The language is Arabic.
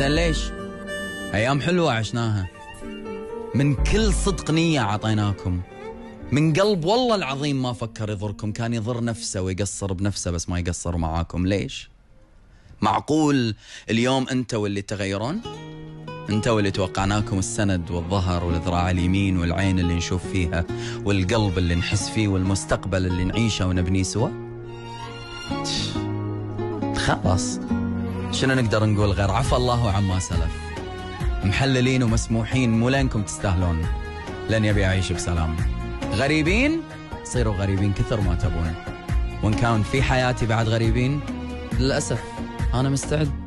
زين ليش؟ أيام حلوة عشناها. من كل صدق نية عطيناكم. من قلب والله العظيم ما فكر يضركم. كان يضر نفسه ويقصر بنفسه بس ما يقصر معاكم. ليش؟ معقول اليوم أنت واللي تغيرون؟ أنت واللي توقعناكم السند والظهر والذراع اليمين والعين اللي نشوف فيها والقلب اللي نحس فيه والمستقبل اللي نعيشه ونبنيه سوا؟ خلاص. شنو نقدر نقول غير؟ عفى الله عما سلف. محللين ومسموحين مو لينكم تستاهلون. لن يبي أعيش بسلام. غريبين؟ صيروا غريبين كثر ما تبون. وإن كان في حياتي بعد غريبين للأسف أنا مستعد.